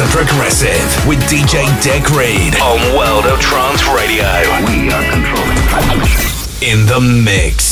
And Progressive with DJ Deck Reed on World of Trance Radio. We are controlling. In the mix.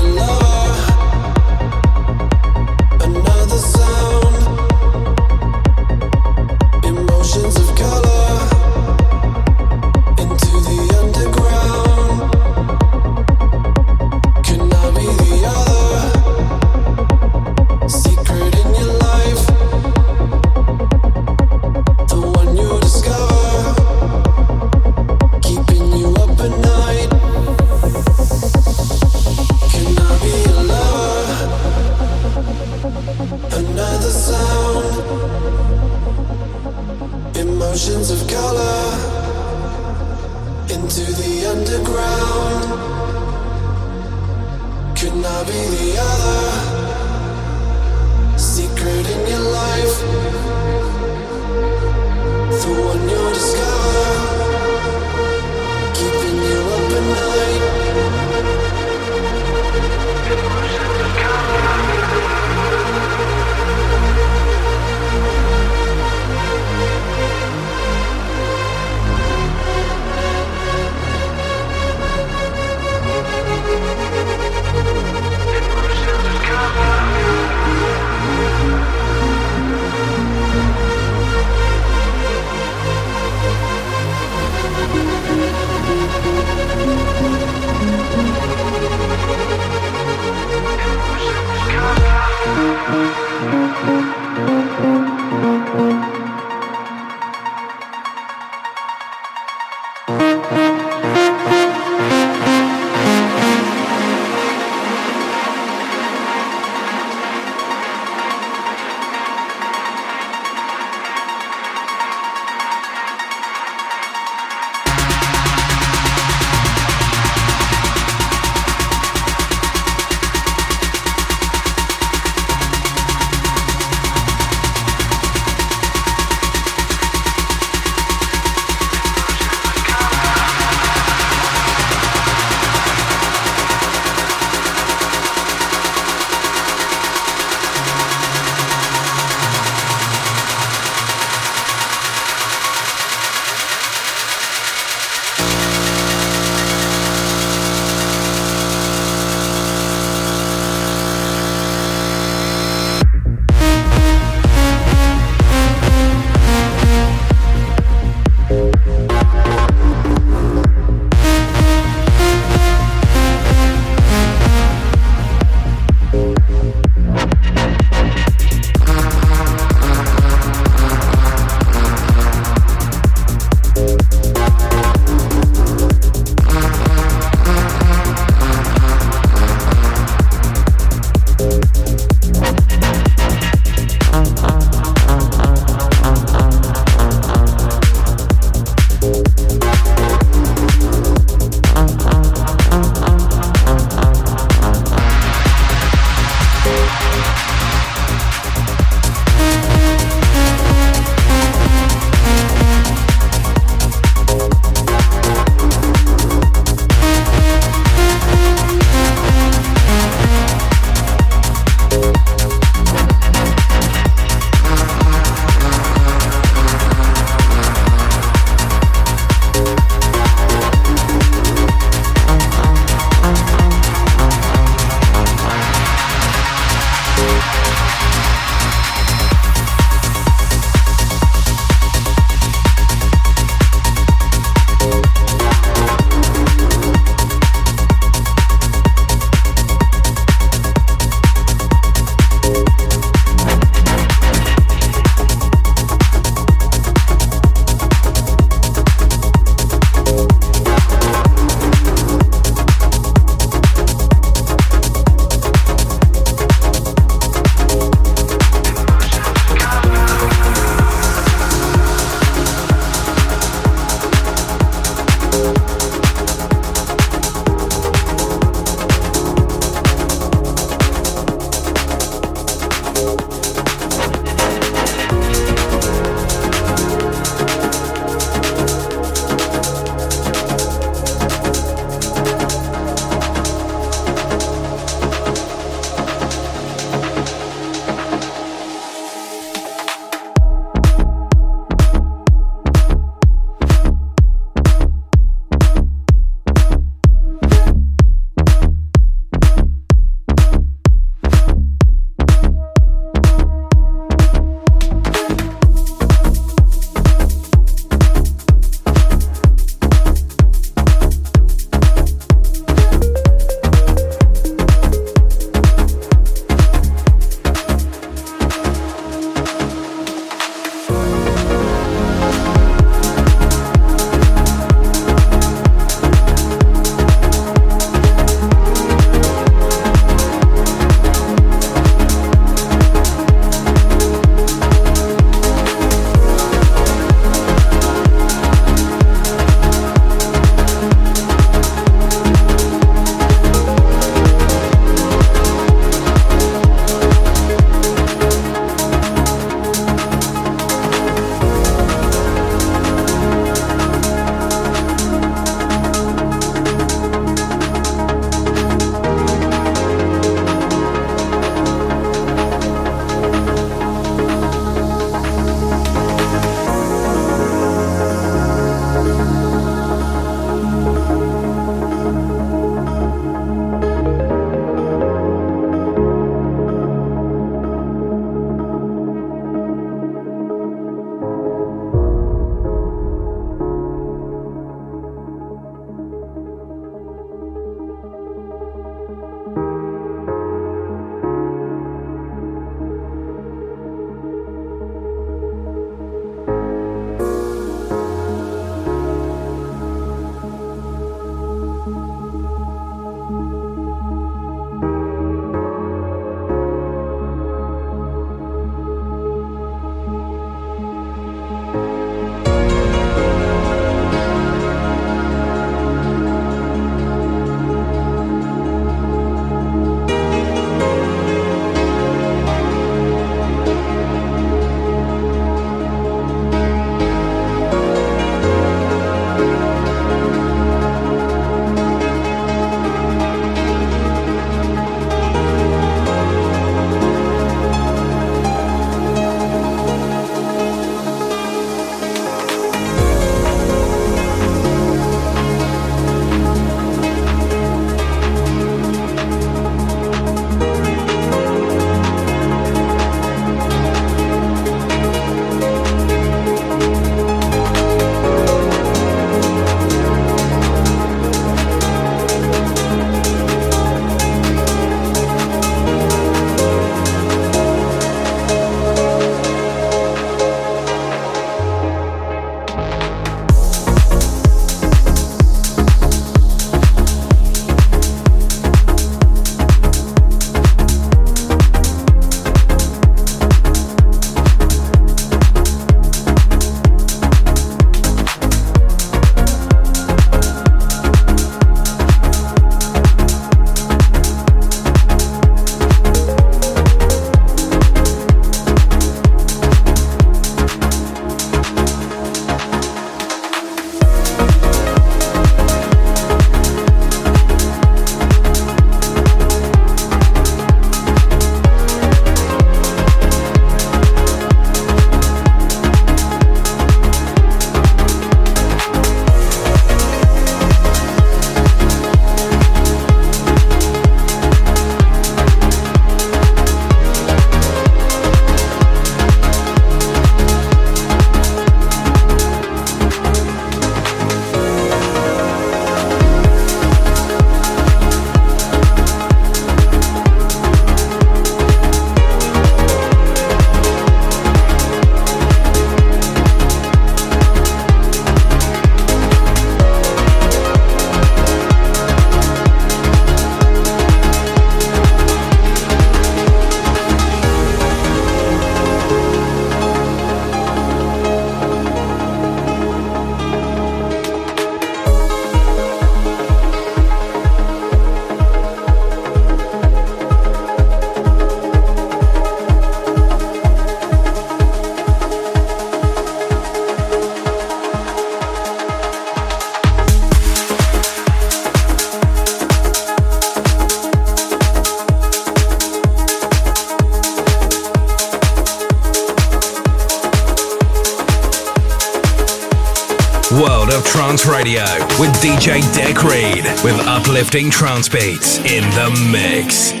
Deck Reed with uplifting trance beats in the mix.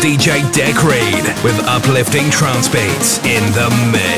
DJ Deck Reed with uplifting trance beats in the mix.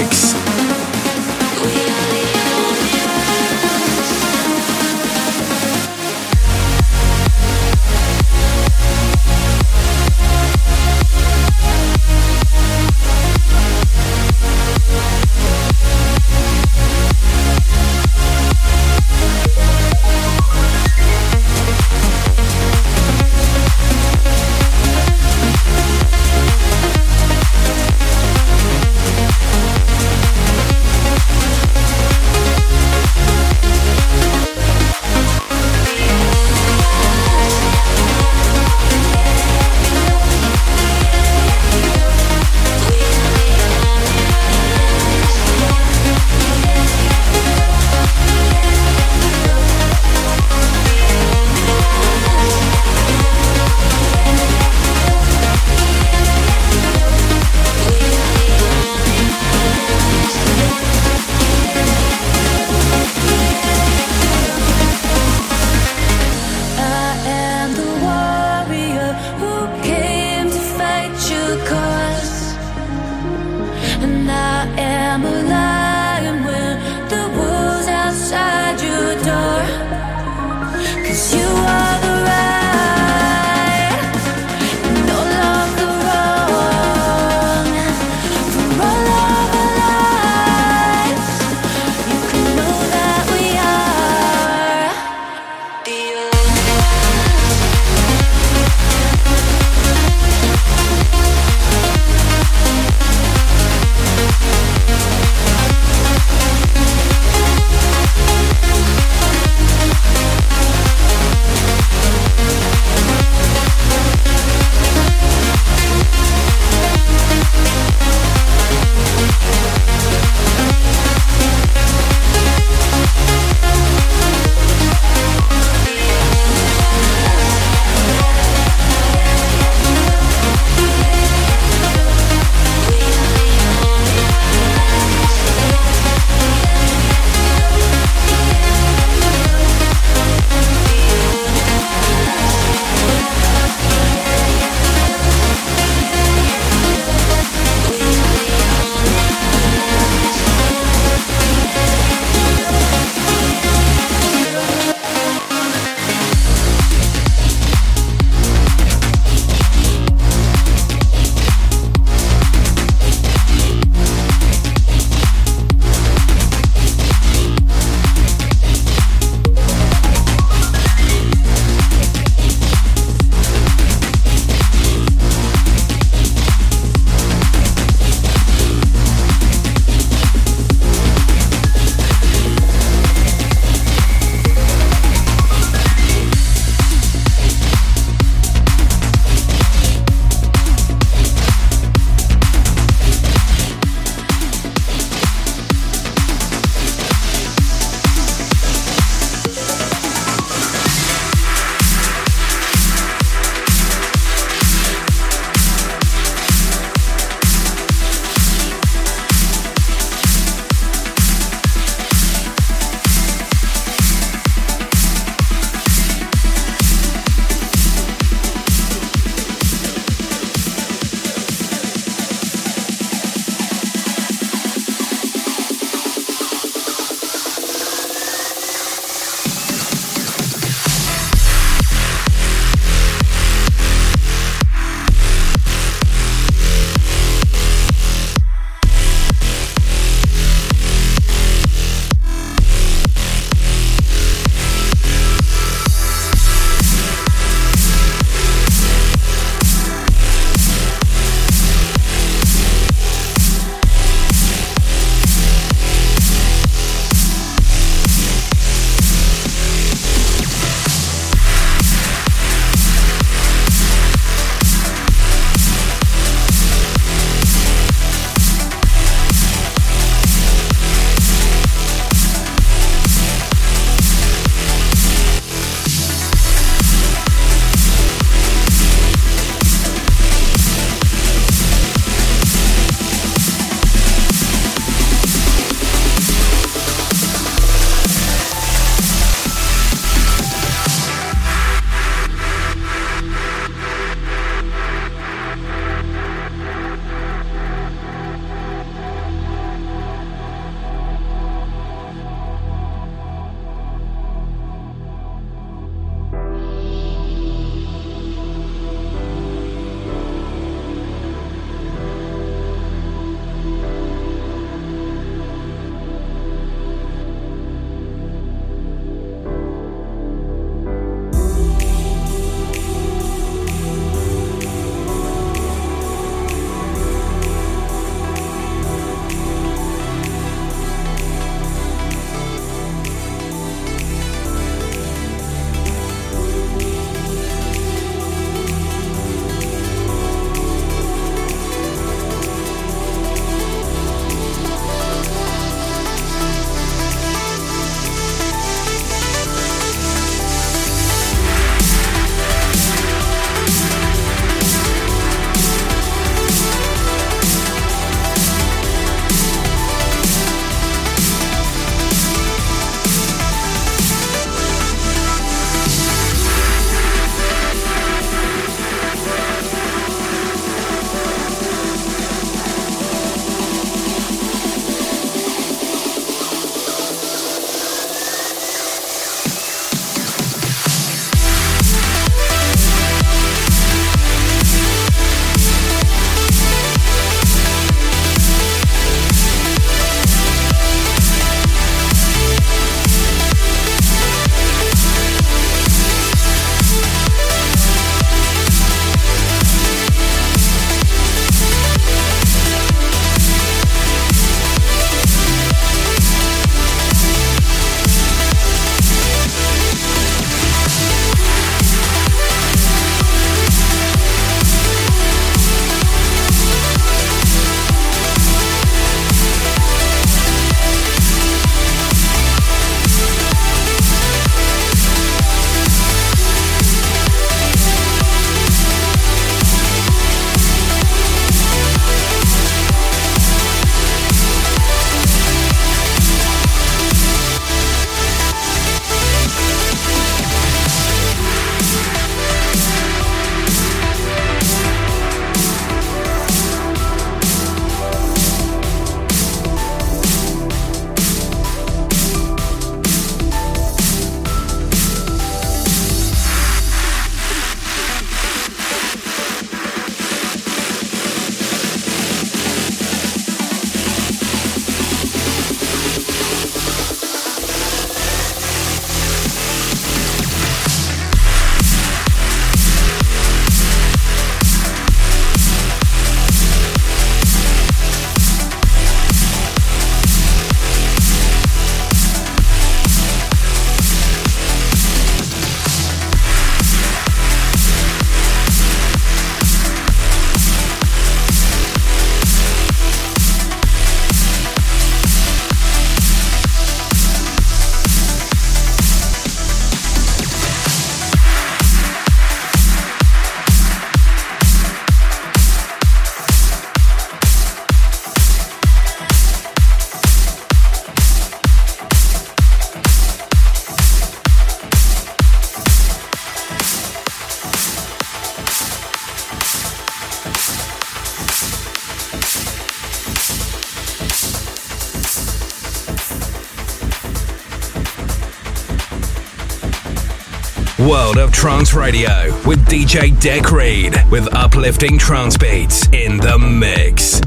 Trance Radio with DJ Deck Reed with uplifting trance beats in the mix.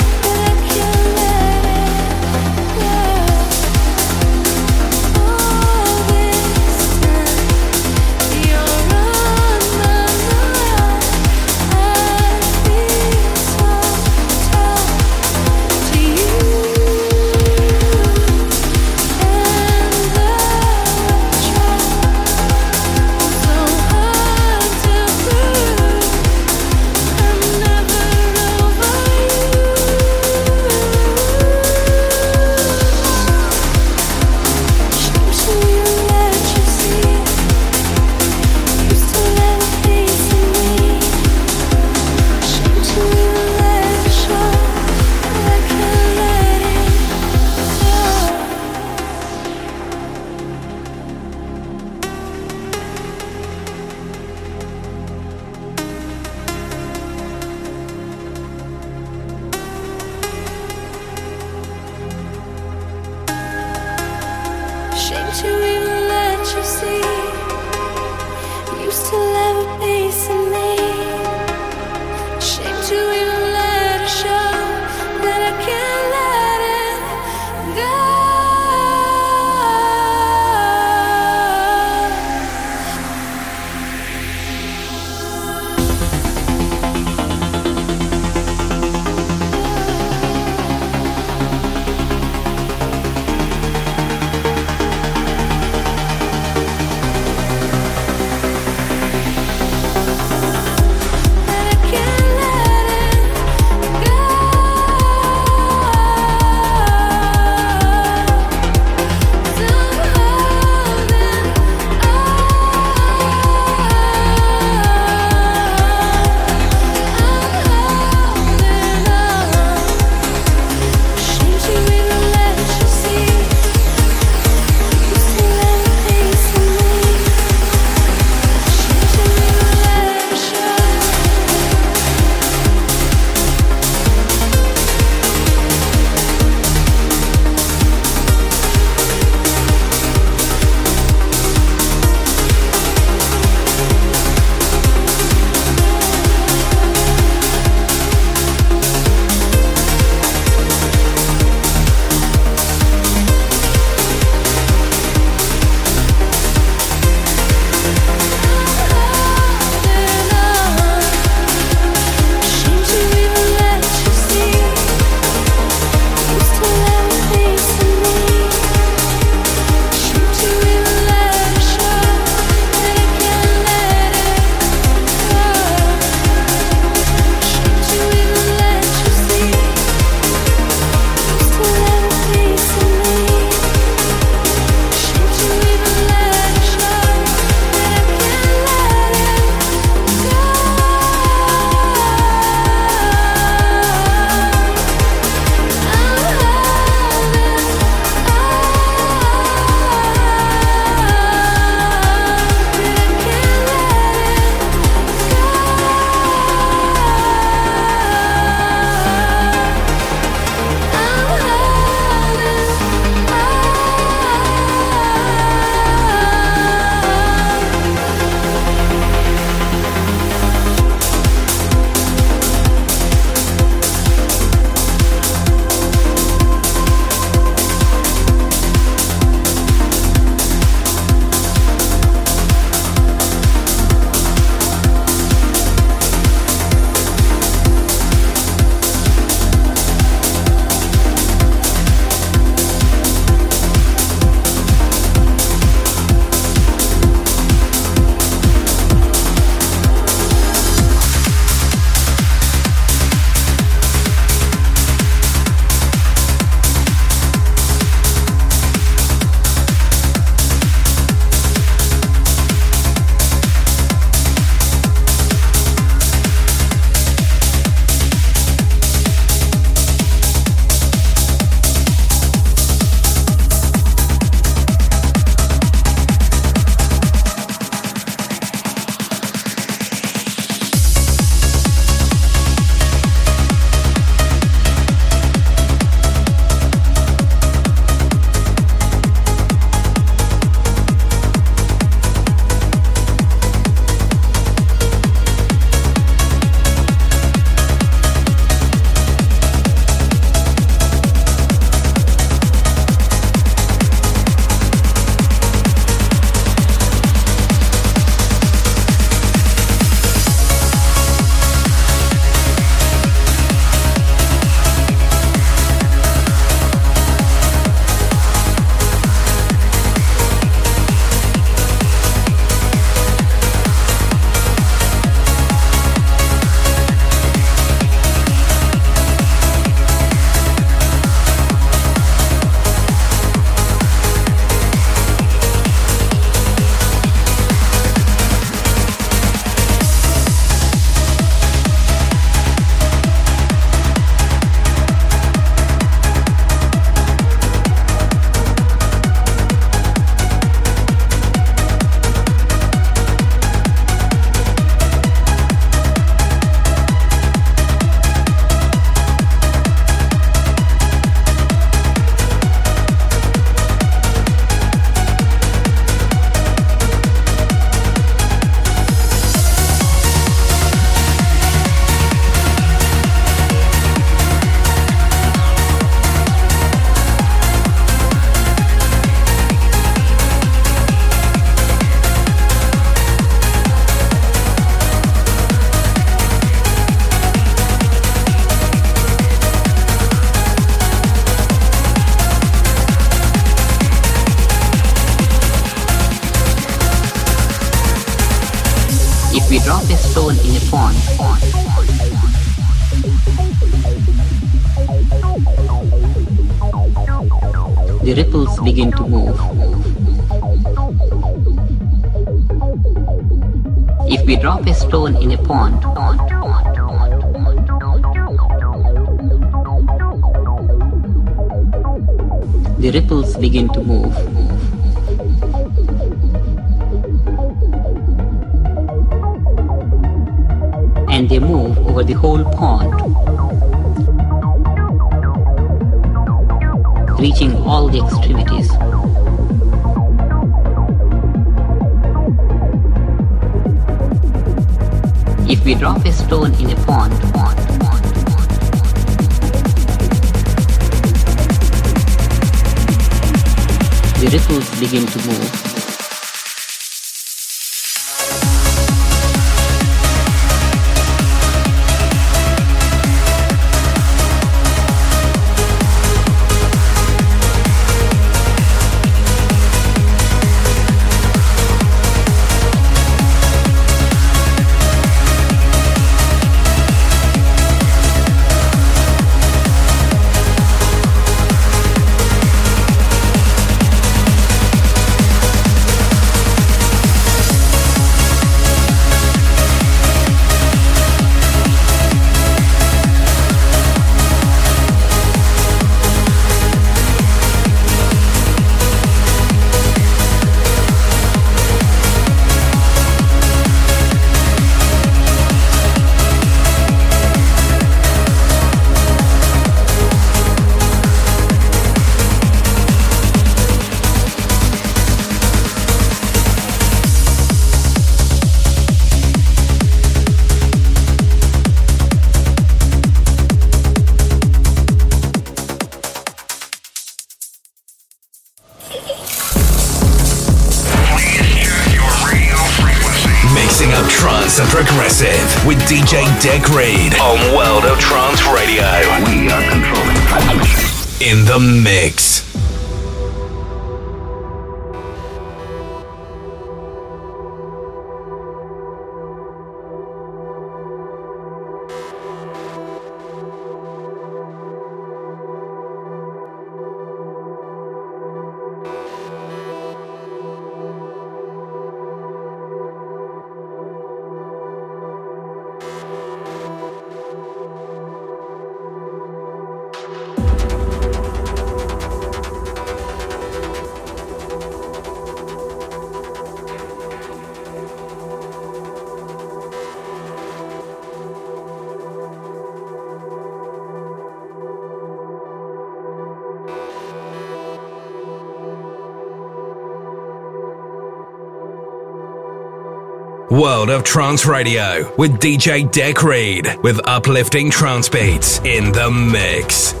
world of trance radio with DJ Deck Reed with uplifting trance beats in the mix.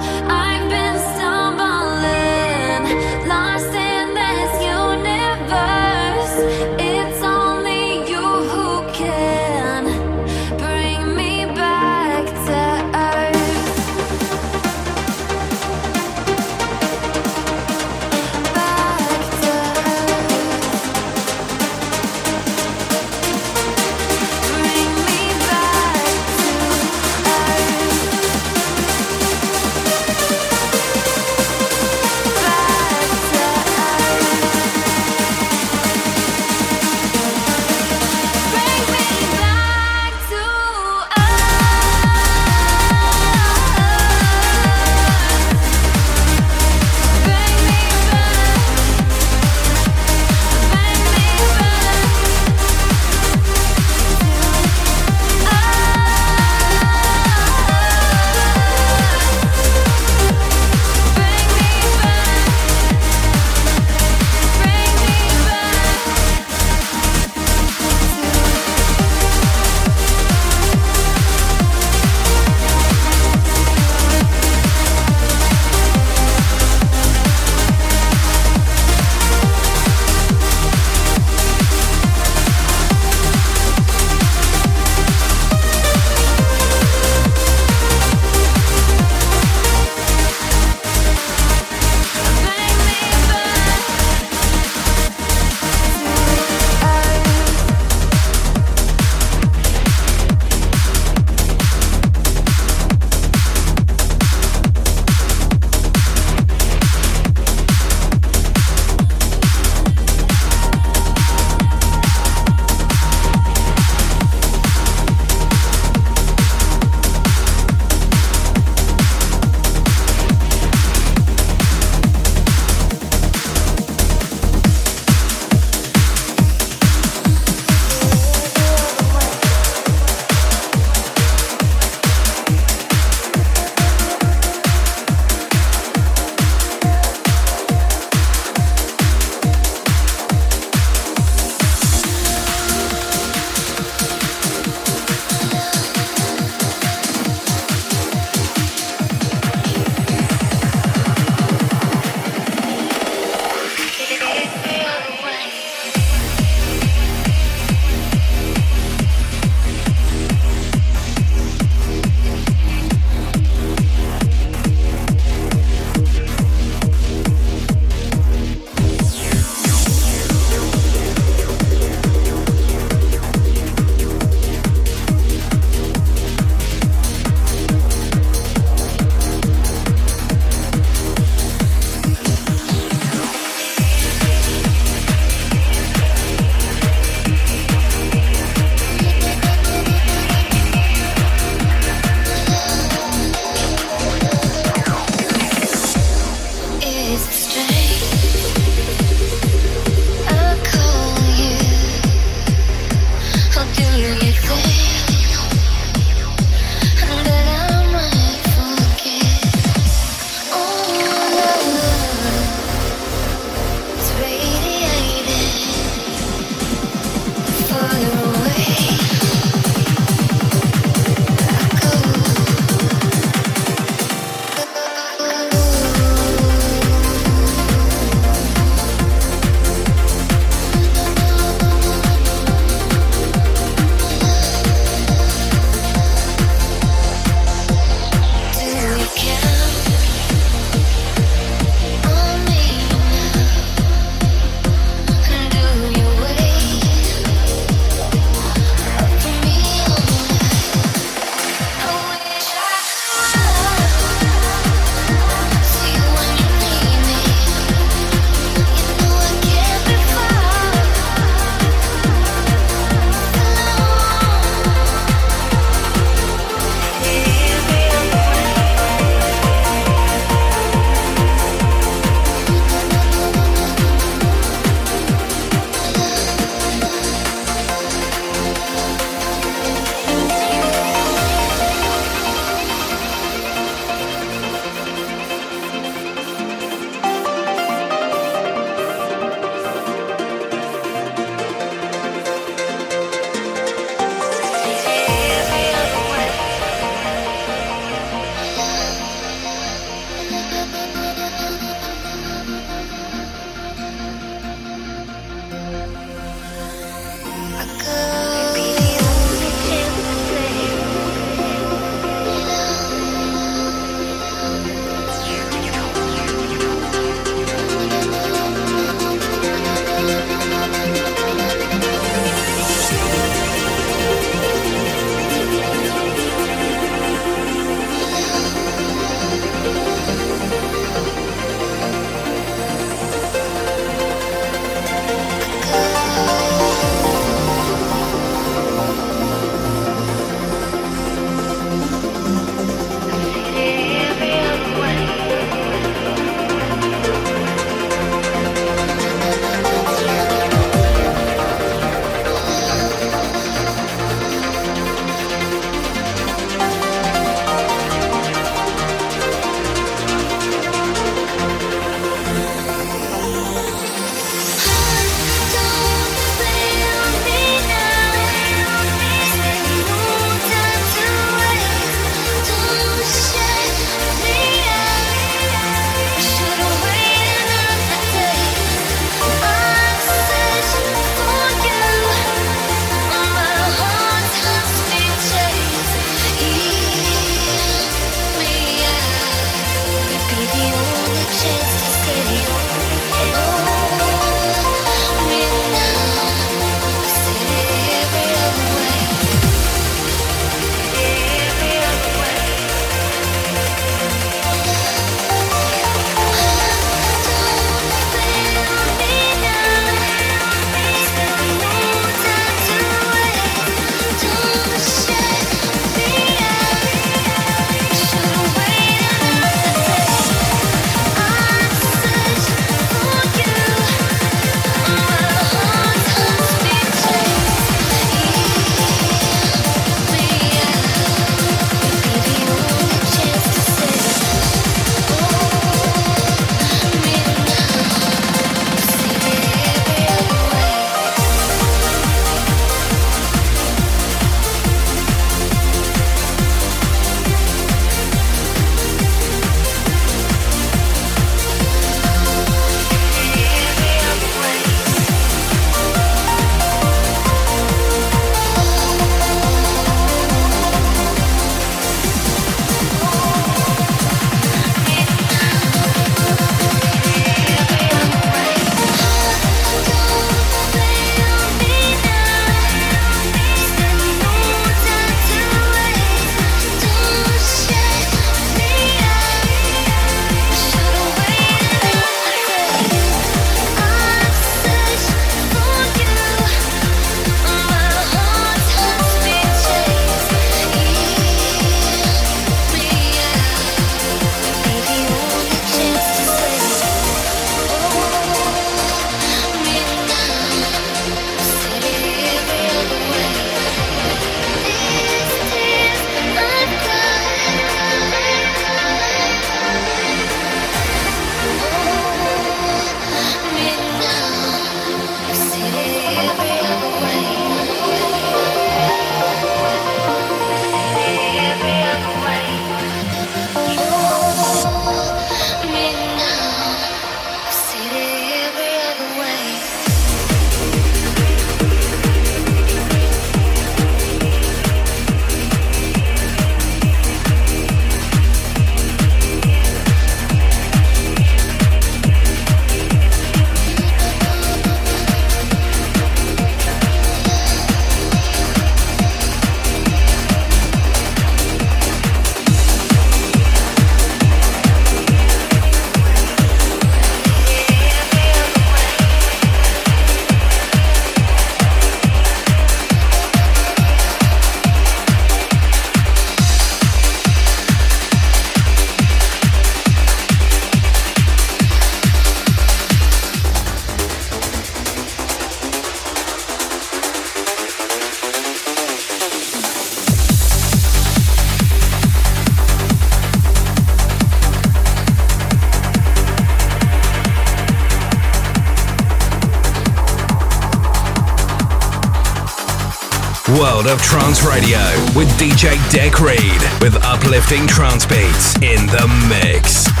World of trance radio with DJ Deck Reed with uplifting trance beats in the mix.